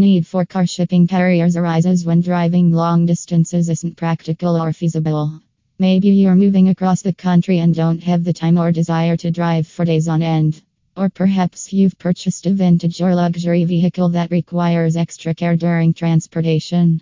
need for car shipping carriers arises when driving long distances isn't practical or feasible. Maybe you're moving across the country and don't have the time or desire to drive for days on end. Or perhaps you've purchased a vintage or luxury vehicle that requires extra care during transportation.